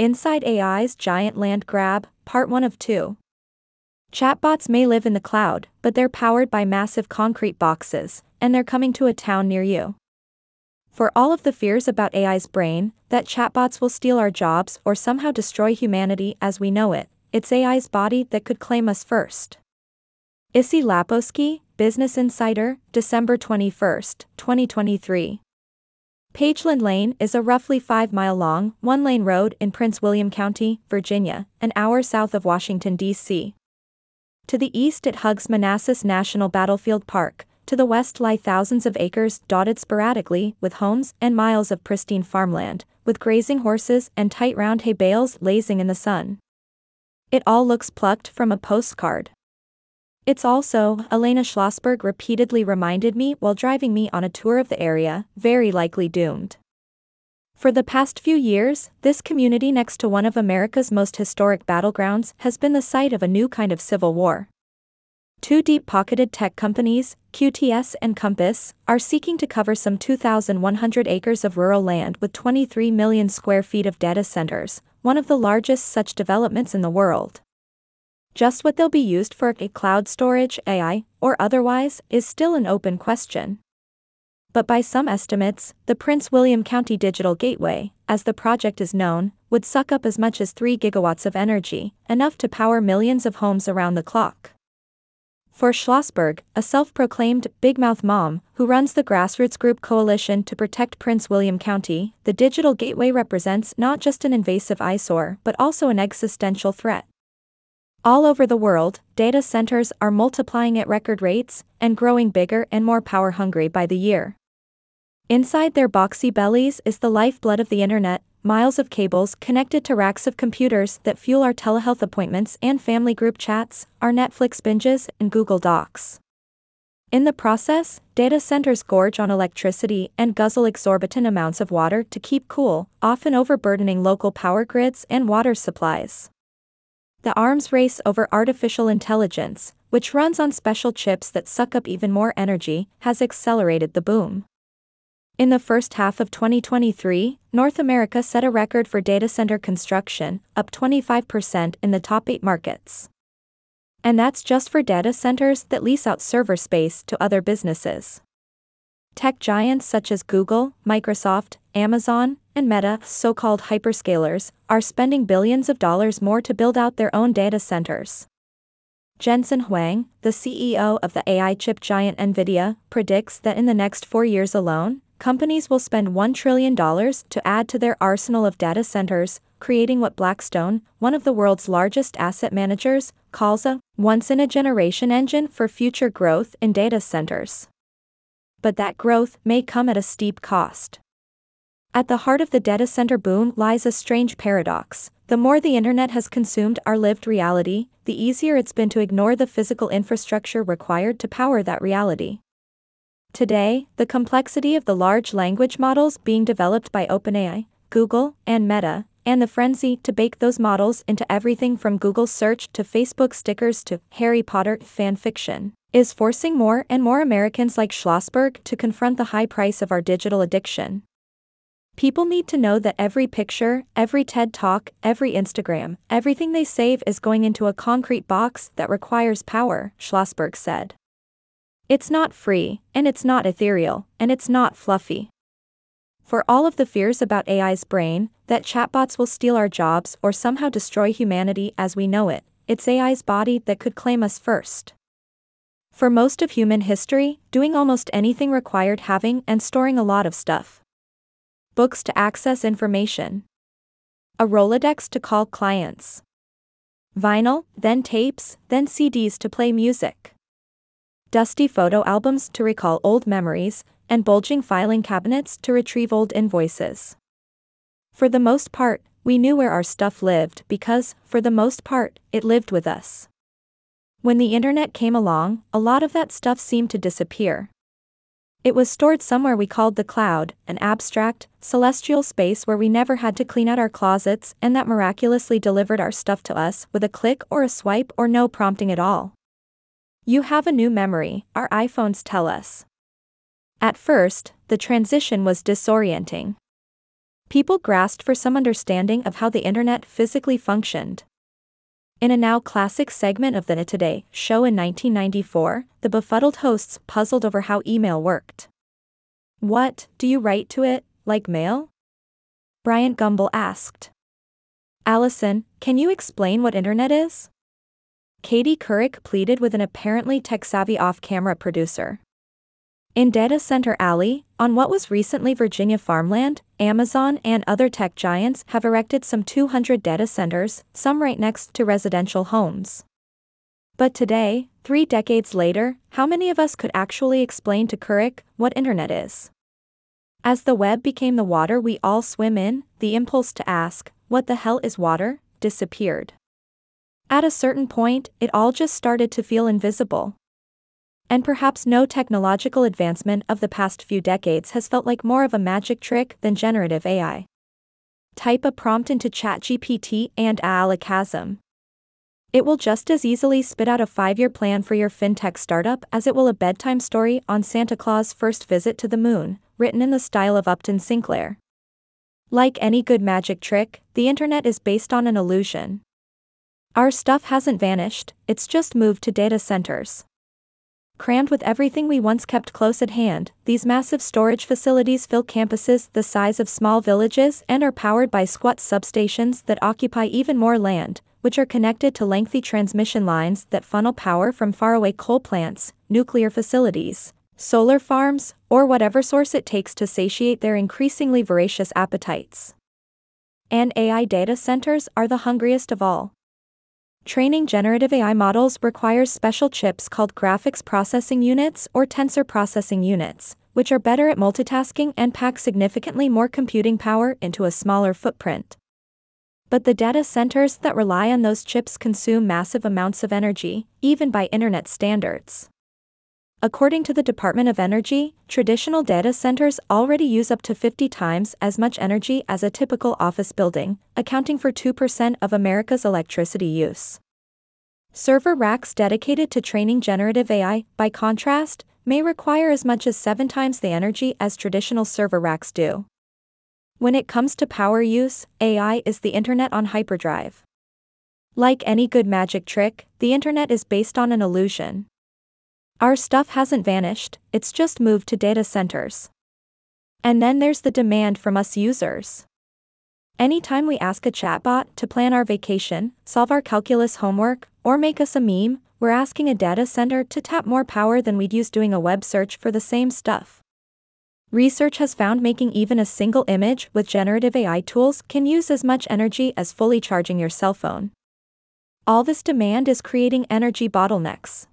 Inside AI's Giant Land Grab, Part 1 of 2. Chatbots may live in the cloud, but they're powered by massive concrete boxes, and they're coming to a town near you. For all of the fears about AI's brain, that chatbots will steal our jobs or somehow destroy humanity as we know it, it's AI's body that could claim us first. Issie Lapowsky, Business Insider, December 21, 2023. Pageland Lane is a roughly 5 mile long, one lane road in Prince William County, Virginia, an hour south of Washington, D.C. To the east, it hugs Manassas National Battlefield Park, to the west lie thousands of acres dotted sporadically with homes and miles of pristine farmland, with grazing horses and tight round hay bales lazing in the sun. It all looks plucked from a postcard. It's also, Elena Schlossberg repeatedly reminded me while driving me on a tour of the area, very likely doomed. For the past few years, this community next to one of America's most historic battlegrounds has been the site of a new kind of civil war. Two deep pocketed tech companies, QTS and Compass, are seeking to cover some 2,100 acres of rural land with 23 million square feet of data centers, one of the largest such developments in the world. Just what they'll be used for a cloud storage, AI, or otherwise, is still an open question but by some estimates, the Prince William County Digital Gateway, as the project is known, would suck up as much as 3 gigawatts of energy, enough to power millions of homes around the clock. For Schlossberg, a self proclaimed big mouth mom who runs the grassroots group Coalition to Protect Prince William County, the digital gateway represents not just an invasive eyesore but also an existential threat. All over the world, data centers are multiplying at record rates and growing bigger and more power hungry by the year. Inside their boxy bellies is the lifeblood of the internet, miles of cables connected to racks of computers that fuel our telehealth appointments and family group chats, our Netflix binges, and Google Docs. In the process, data centers gorge on electricity and guzzle exorbitant amounts of water to keep cool, often overburdening local power grids and water supplies. The arms race over artificial intelligence, which runs on special chips that suck up even more energy, has accelerated the boom. In the first half of 2023, North America set a record for data center construction, up 25% in the top eight markets. And that's just for data centers that lease out server space to other businesses. Tech giants such as Google, Microsoft, Amazon, and Meta, so called hyperscalers, are spending billions of dollars more to build out their own data centers. Jensen Huang, the CEO of the AI chip giant Nvidia, predicts that in the next four years alone, companies will spend $1 trillion to add to their arsenal of data centers, creating what Blackstone, one of the world's largest asset managers, calls a once in a generation engine for future growth in data centers. But that growth may come at a steep cost. At the heart of the data center boom lies a strange paradox. The more the internet has consumed our lived reality, the easier it's been to ignore the physical infrastructure required to power that reality. Today, the complexity of the large language models being developed by OpenAI, Google, and Meta, and the frenzy to bake those models into everything from Google search to Facebook stickers to Harry Potter fan fiction, is forcing more and more Americans like Schlossberg to confront the high price of our digital addiction. People need to know that every picture, every TED Talk, every Instagram, everything they save is going into a concrete box that requires power, Schlossberg said. It's not free, and it's not ethereal, and it's not fluffy. For all of the fears about AI's brain, that chatbots will steal our jobs or somehow destroy humanity as we know it, it's AI's body that could claim us first. For most of human history, doing almost anything required having and storing a lot of stuff. Books to access information. A Rolodex to call clients. Vinyl, then tapes, then CDs to play music dusty photo albums to recall old memories, and bulging filing cabinets to retrieve old invoices. For the most part, we knew where our stuff lived because, for the most part, it lived with us. When the internet came along, a lot of that stuff seemed to disappear. It was stored somewhere we called the cloud, an abstract, celestial space where we never had to clean out our closets and that miraculously delivered our stuff to us with a click or a swipe or no prompting at all. You have a new memory, our iPhones tell us. At first, the transition was disorienting. people grasped for some understanding of how the internet physically functioned. In a now classic segment of the Today show in 1994, the befuddled hosts puzzled over how email worked. What, do you write to it, like mail? Bryant Gumbel asked. Allison, can you explain what internet is? Katie Couric pleaded with an apparently tech-savvy off-camera producer. In Data Center Alley, on what was recently Virginia farmland, Amazon and other tech giants have erected some 200 data centers, some right next to residential homes. But today, three decades later, how many of us could actually explain to Couric what internet is? As the web became the water we all swim in, the impulse to ask, what the hell is water, disappeared. At a certain point, it all just started to feel invisible and perhaps no technological advancement of the past few decades has felt like more of a magic trick than generative AI. Type a prompt into ChatGPT and a chasm. It will just as easily spit out a five year plan for your fintech startup as it will a bedtime story on Santa Claus' first visit to the moon, written in the style of Upton Sinclair. Like any good magic trick, the internet is based on an illusion. Our stuff hasn't vanished, it's just moved to data centers. Crammed with everything we once kept close at hand, these massive storage facilities fill campuses the size of small villages and are powered by squat substations that occupy even more land, which are connected to lengthy transmission lines that funnel power from faraway coal plants, nuclear facilities, solar farms, or whatever source it takes to satiate their increasingly voracious appetites. And AI data centers are the hungriest of all. Training generative AI models requires special chips called graphics processing units or tensor processing units, which are better at multitasking and pack significantly more computing power into a smaller footprint. But the data centers that rely on those chips consume massive amounts of energy, even by internet standards. According to the Department of Energy, traditional data centers already use up to 50 times as much energy as a typical office building, accounting for 2% of America's electricity use. Server racks dedicated to training generative AI, by contrast, may require as much as seven times the energy as traditional server racks do. When it comes to power use, AI is the internet on hyperdrive. Like any good magic trick, the internet is based on an illusion. Our stuff hasn't vanished, it's just moved to data centers. And then there's the demand from us users. Anytime we ask a chatbot to plan our vacation, solve our calculus homework, or make us a meme, we're asking a data center to tap more power than we'd use doing a web search for the same stuff. Research has found making even a single image with generative AI tools can use as much energy as fully charging your cell phone. All this demand is creating energy bottlenecks.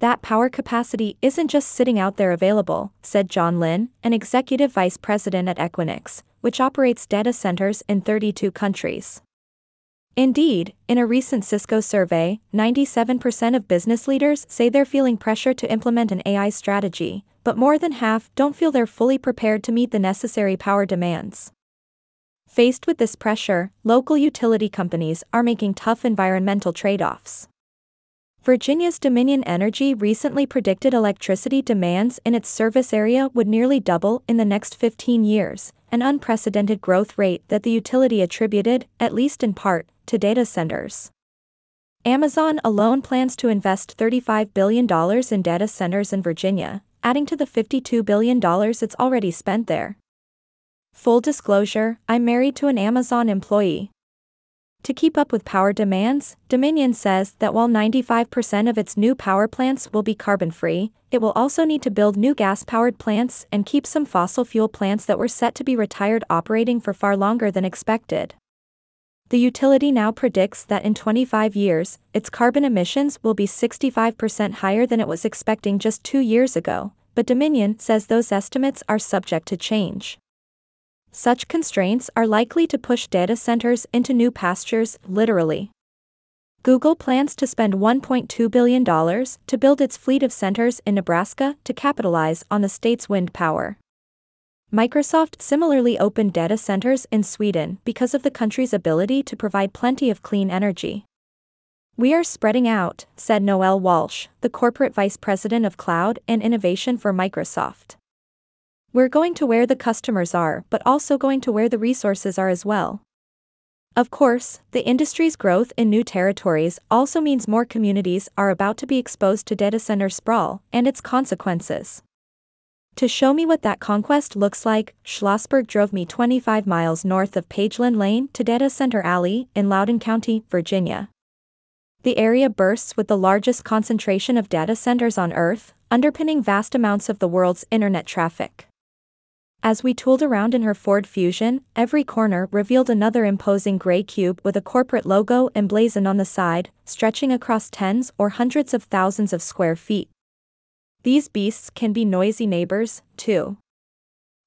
That power capacity isn't just sitting out there available, said Jon Lin, an executive vice president at Equinix, which operates data centers in 32 countries. Indeed, in a recent Cisco survey, 97% of business leaders say they're feeling pressure to implement an AI strategy, but more than half don't feel they're fully prepared to meet the necessary power demands. Faced with this pressure, local utility companies are making tough environmental trade offs. Virginia's Dominion Energy recently predicted electricity demands in its service area would nearly double in the next 15 years, an unprecedented growth rate that the utility attributed, at least in part, to data centers. Amazon alone plans to invest $35 billion in data centers in Virginia, adding to the $52 billion it's already spent there. Full disclosure I'm married to an Amazon employee. To keep up with power demands, Dominion says that while 95% of its new power plants will be carbon free, it will also need to build new gas powered plants and keep some fossil fuel plants that were set to be retired operating for far longer than expected. The utility now predicts that in 25 years, its carbon emissions will be 65% higher than it was expecting just two years ago, but Dominion says those estimates are subject to change. Such constraints are likely to push data centers into new pastures, literally. Google plans to spend $1.2 billion to build its fleet of centers in Nebraska to capitalize on the state's wind power. Microsoft similarly opened data centers in Sweden because of the country's ability to provide plenty of clean energy. We are spreading out, said Noelle Walsh, the corporate vice president of cloud and innovation for Microsoft. We're going to where the customers are, but also going to where the resources are as well. Of course, the industry's growth in new territories also means more communities are about to be exposed to data center sprawl and its consequences. To show me what that conquest looks like, Schlossberg drove me 25 miles north of Pageland Lane to Data Center Alley in Loudoun County, Virginia. The area bursts with the largest concentration of data centers on Earth, underpinning vast amounts of the world's internet traffic. As we tooled around in her Ford Fusion, every corner revealed another imposing gray cube with a corporate logo emblazoned on the side, stretching across tens or hundreds of thousands of square feet. These beasts can be noisy neighbors, too.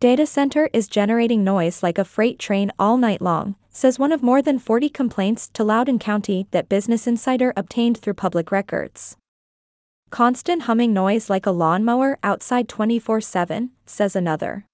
Data center is generating noise like a freight train all night long, says one of more than 40 complaints to Loudoun County that Business Insider obtained through public records. Constant humming noise like a lawnmower outside 24 7, says another.